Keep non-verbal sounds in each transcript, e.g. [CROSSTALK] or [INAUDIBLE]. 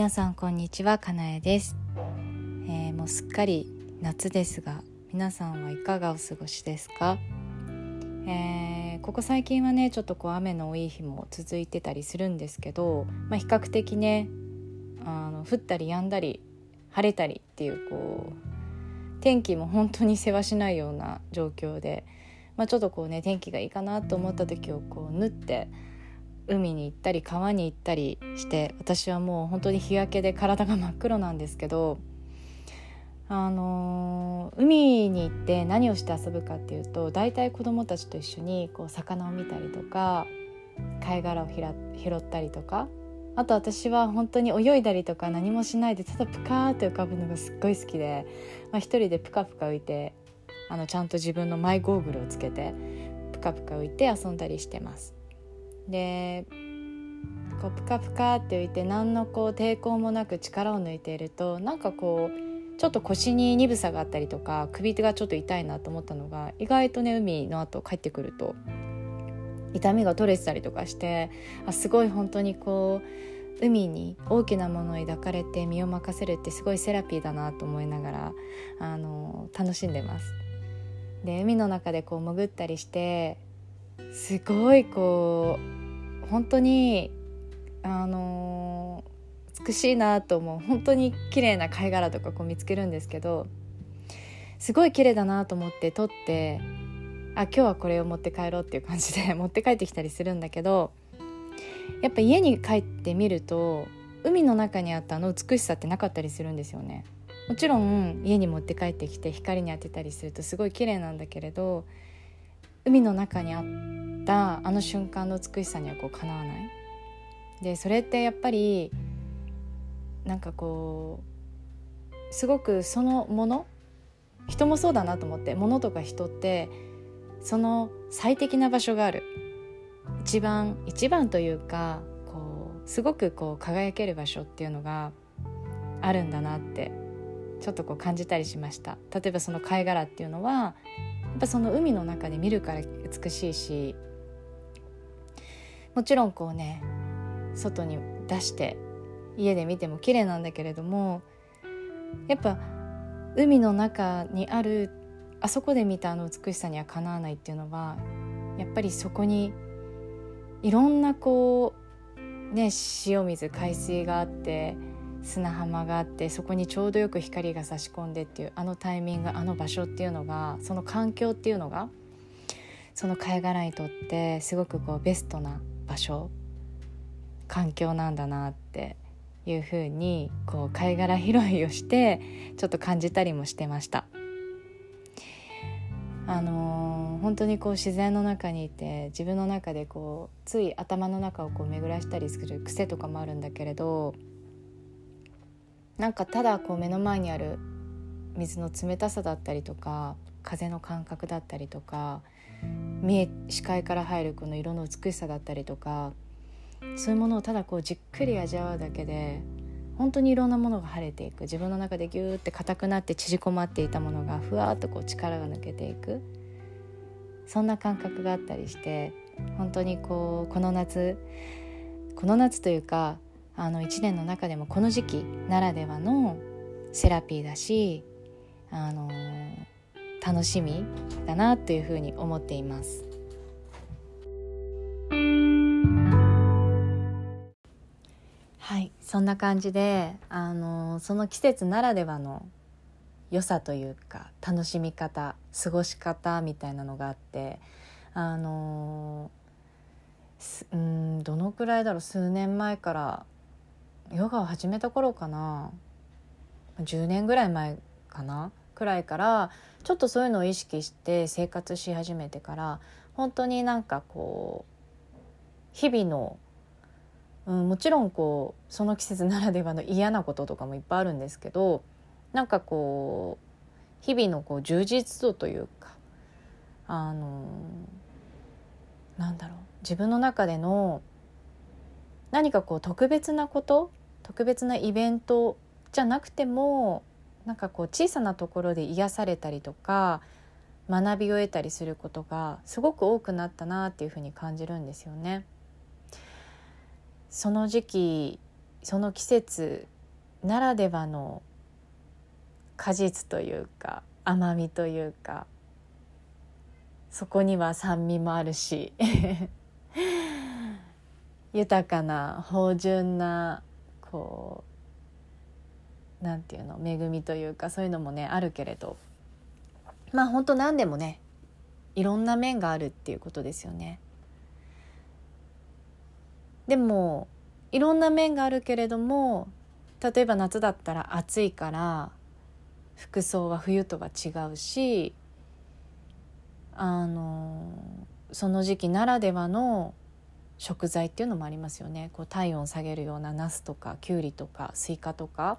皆さんこんにちはかなえです、えー、もうすっかり夏ですが皆さんはいかがお過ごしですか、えー、ここ最近はねちょっとこう雨の多い日も続いてたりするんですけど、まあ、比較的ねあの降ったり止んだり晴れたりっていうこう天気も本当に世話しないような状況で、まあ、ちょっとこうね天気がいいかなと思った時をこう縫って海に行ったり川に行ったりして私はもう本当に日焼けで体が真っ黒なんですけどあのー、海に行って何をして遊ぶかっていうと大体子どもたちと一緒にこう魚を見たりとか貝殻を拾ったりとかあと私は本当に泳いだりとか何もしないでただプカーって浮かぶのがすっごい好きで、まあ、一人でプカプカ浮いてあのちゃんと自分のマイゴーグルをつけてプカプカ浮いて遊んだりしてます。でこうプカプカって浮いて何のこう抵抗もなく力を抜いているとなんかこうちょっと腰に鈍さがあったりとか首がちょっと痛いなと思ったのが意外とね海の後帰ってくると痛みが取れてたりとかしてあすごい本当にこう海に大きなものを抱かれて身を任せるってすごいセラピーだなと思いながらあの楽しんでます。で海の中でこう潜ったりしてすごいこう本当にあの美しいなと思う本当に綺麗な貝殻とかこう見つけるんですけどすごい綺麗だなと思って撮ってあ今日はこれを持って帰ろうっていう感じで [LAUGHS] 持って帰ってきたりするんだけどやっぱ家に帰ってみると海の中にあったあの美しさってなかったりするんですよね。もちろん家に持って帰ってきて光に当てたりするとすごい綺麗なんだけれど海の中にあったあの瞬間の美しさにはこうかなわない？でそれってやっぱりなんかこうすごくそのもの人もそうだなと思って物とか人ってその最適な場所がある。一番一番というかこうすごくこう輝ける場所っていうのがあるんだなってちょっとこう感じたりしました。例えばその貝殻っていうのはぱその海の中で見るから美しいしもちろんこうね外に出して家で見ても綺麗なんだけれどもやっぱ海の中にあるあそこで見たあの美しさにはかなわないっていうのはやっぱりそこにいろんなこうね塩水海水があって砂浜があってそこにちょうどよく光が差し込んでっていうあのタイミングあの場所っていうのがその環境っていうのがその貝殻にとってすごくこうベストな場所環境なんだなっていうふうにこう貝殻拾いをしてちょっと感じたりもしてました。あのー、本当にこう自然の中にいて自分の中でこうつい頭の中をこう巡らしたりする癖とかもあるんだけれどなんかただこう目の前にある水の冷たさだったりとか風の感覚だったりとか見え視界から入るこの色の美しさだったりとかそういうものをただこうじっくり味わうだけで本当にいろんなものが晴れていく。自分の中でギューって硬くなって縮こまっていたものがふわっとこう力が抜けていく。そんな感覚があったりして本当にこうこの夏この夏というかあの1年の中でもこの時期ならではのセラピーだしあの楽しみだなというふうに思っています。はいそんな感じであのその季節ならではの良さというか楽しみ方過ごし方みたいなのがあってあのうんどのくらいだろう数年前からヨガを始めた頃かな。10年ぐらい前かな。くらいからちょっとそういうのを意識して生活し始めてから本当になんかこう日々のうん、もちろんこうその季節ならではの嫌なこととかもいっぱいあるんですけどなんかこう日々のこう充実度というかあのなんだろう。自分の中での何かこう特別なこと特別なイベントじゃなくてもなんかこう小さなところで癒されたりとか学びを得たりすることがすごく多くなったなっていうふうに感じるんですよね。その時期その季節ならではの果実というか甘みというかそこには酸味もあるし [LAUGHS] 豊かな芳醇なこうなんていうの恵みというかそういうのもねあるけれどまあ本当何でもねいろんな面があるっていうことですよね。でもいろんな面があるけれども例えば夏だったら暑いから服装は冬とは違うしあのその時期ならではの食材っていうのもありますよね。こう体温下げるようなナスとかきゅうりとかスイカとか。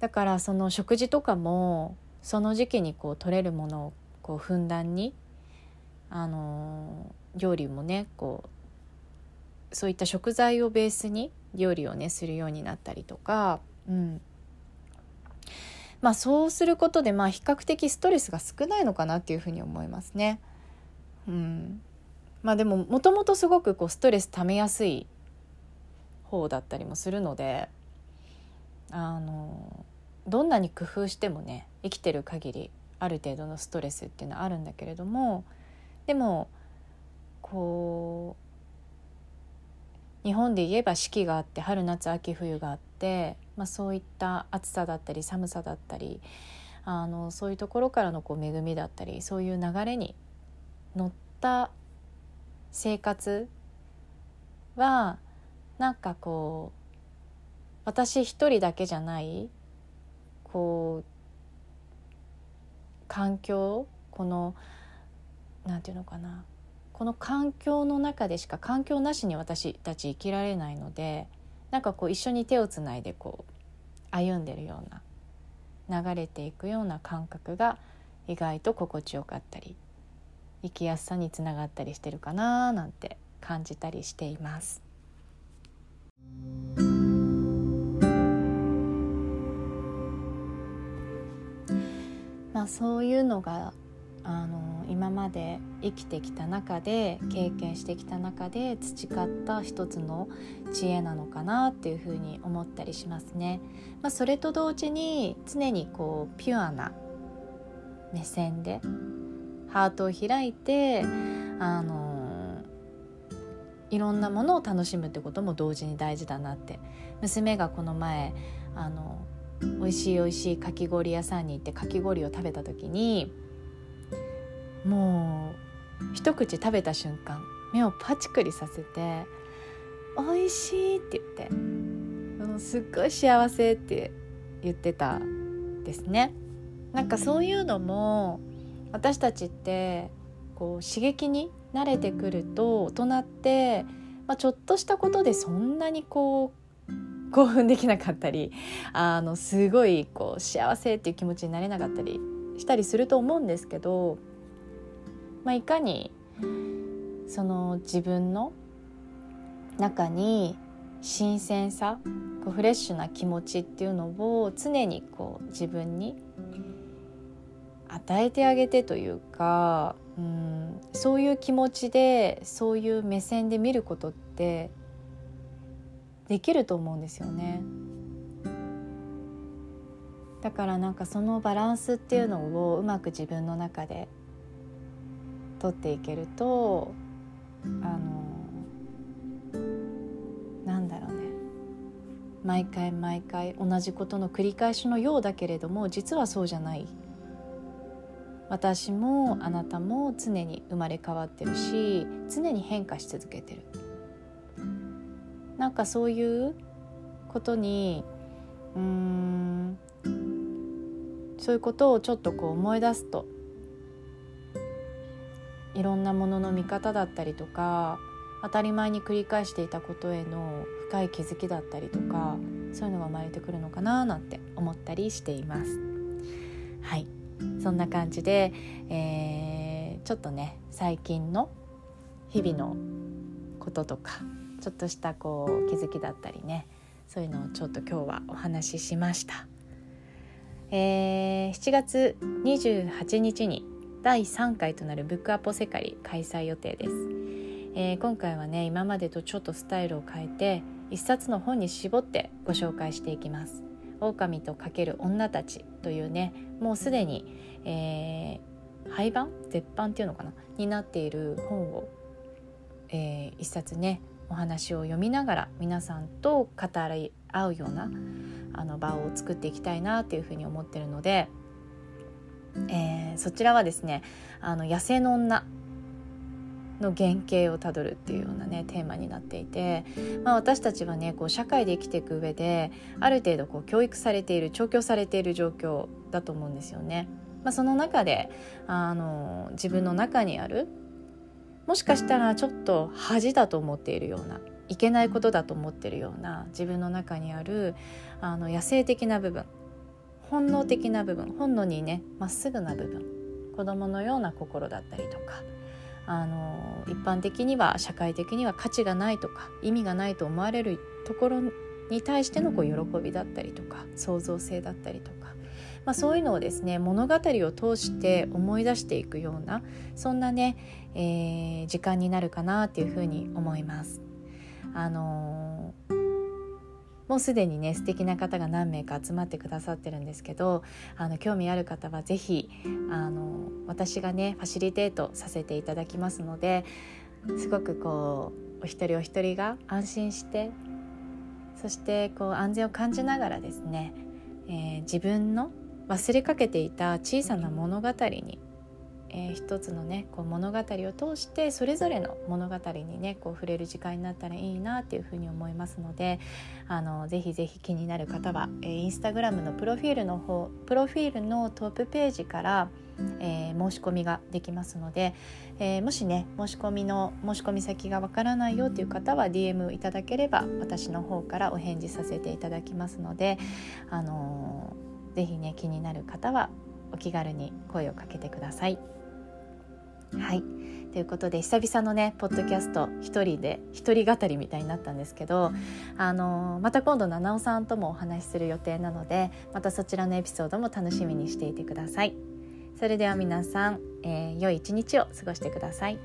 だからその食事とかもその時期にこう取れるものをこうふんだんにあの料理もねこうそういった食材をベースに料理をねするようになったりとか、うん、まあそうすることでまあ比較的ストレスが少ないのかなっていうふうに思いますね。うん、まあでももともとすごくこうストレスためやすい方だったりもするのであのどんなに工夫してもね生きてる限りある程度のストレスっていうのはあるんだけれどもでもこう日本で言えば四季があって春夏秋冬があって、まあ、そういった暑さだったり寒さだったりあのそういうところからのこう恵みだったりそういう流れに乗った生活はなんかこう私一人だけじゃないこう環境この何て言うのかなこの環境の中でしか環境なしに私たち生きられないのでなんかこう一緒に手をつないでこう歩んでるような流れていくような感覚が意外と心地よかったり生きやすさにつながったりしてるかななんて感じたりしています。まあ、そういうのがあの今まで生きてきた中で経験してきた中で培った一つの知恵なのかなっていうふうに思ったりしますね。まあ、それと同時に常にこうピュアな目線でハートを開いてあのいろんなものを楽しむってことも同時に大事だなって娘がこの前あの美味しい美味しいかき氷屋さんに行ってかき氷を食べた時にもう一口食べた瞬間目をパチクリさせて「美味しい」って言ってすっごい幸せって言ってたですね。なんかそういうのも私たちってこう刺激に慣れてくると大人って、まあ、ちょっとしたことでそんなにこう興奮できなかったりあのすごいこう幸せっていう気持ちになれなかったりしたりすると思うんですけど、まあ、いかにその自分の中に新鮮さこうフレッシュな気持ちっていうのを常にこう自分に与えてあげてというかうんそういう気持ちでそういう目線で見ることってできると思うんですよね。だからなんかそのバランスっていうのをうまく自分の中で取っていけるとあのなんだろうね毎回毎回同じことの繰り返しのようだけれども実はそうじゃない私もあなたも常に生まれ変わってるし常に変化し続けてるなんかそういうことにうんそういうことをちょっとこう思い出すといろんなものの見方だったりとか当たり前に繰り返していたことへの深い気づきだったりとかそういうのが生まれてくるのかななんて思ったりしています。はいそんな感じで、えー、ちょっとね最近の日々のこととかちょっとしたこう気づきだったりねそういうのをちょっと今日はお話ししました。えー、7月28日に第3回となるブックアポセカリ開催予定です、えー、今回はね今までとちょっとスタイルを変えて一冊の本に絞ってご紹介していきます。狼とかける女たちというねもうすでに、えー、廃盤？絶版っていうのかな？になっている本を、えー、一冊ねお話を読みながら皆さんと語り合うようなあの場を作っていきたいなというふうに思ってるので、えー、そちらはですねあの野生の女の原型をたどるっていうようなねテーマになっていて、まあ、私たちはねこう社会で生きていく上である程度こう教育されている調教されている状況だと思うんですよね。まあ、その中であの自分の中にあるもしかしたらちょっと恥だと思っているようないけないことだと思っているような自分の中にあるあの野生的な部分本能的な部分本能にねまっすぐな部分子供のような心だったりとかあの一般的には社会的には価値がないとか意味がないと思われるところに対してのこう喜びだったりとか創造性だったりとか、まあ、そういうのをですね物語を通して思い出していくようなそんなね、えー、時間になるかなっていうふうに思います。あのーもうすでにね素敵な方が何名か集まってくださってるんですけどあの興味ある方は是非あの私がねファシリテートさせていただきますのですごくこうお一人お一人が安心してそしてこう安全を感じながらですね、えー、自分の忘れかけていた小さな物語にえー、一つのねこう物語を通してそれぞれの物語にねこう触れる時間になったらいいなっていうふうに思いますのであのぜひぜひ気になる方は、えー、インスタグラムのプロフィールの方プロフィールのトップページから、えー、申し込みができますので、えー、もしね申し込みの申し込み先がわからないよという方は DM いただければ私の方からお返事させていただきますのであのー、ぜひね気になる方はお気軽に声をかけてください。はいということで久々のねポッドキャスト一人で一人語りみたいになったんですけどあのまた今度七尾さんともお話しする予定なのでまたそちらのエピソードも楽しみにしていてください。それでは皆さん、えー、良い一日を過ごしてください。